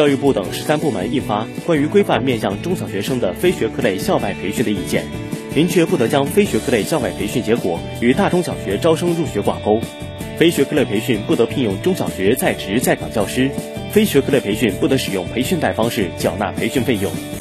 教育部等十三部门印发关于规范面向中小学生的非学科类校外培训的意见明确不得将非学科类校外培训结果与大中小学招生入学挂钩。非学科类培训不得聘用中小学在职在岗教师非学科类培训不得使用培训贷方式缴纳培训费用。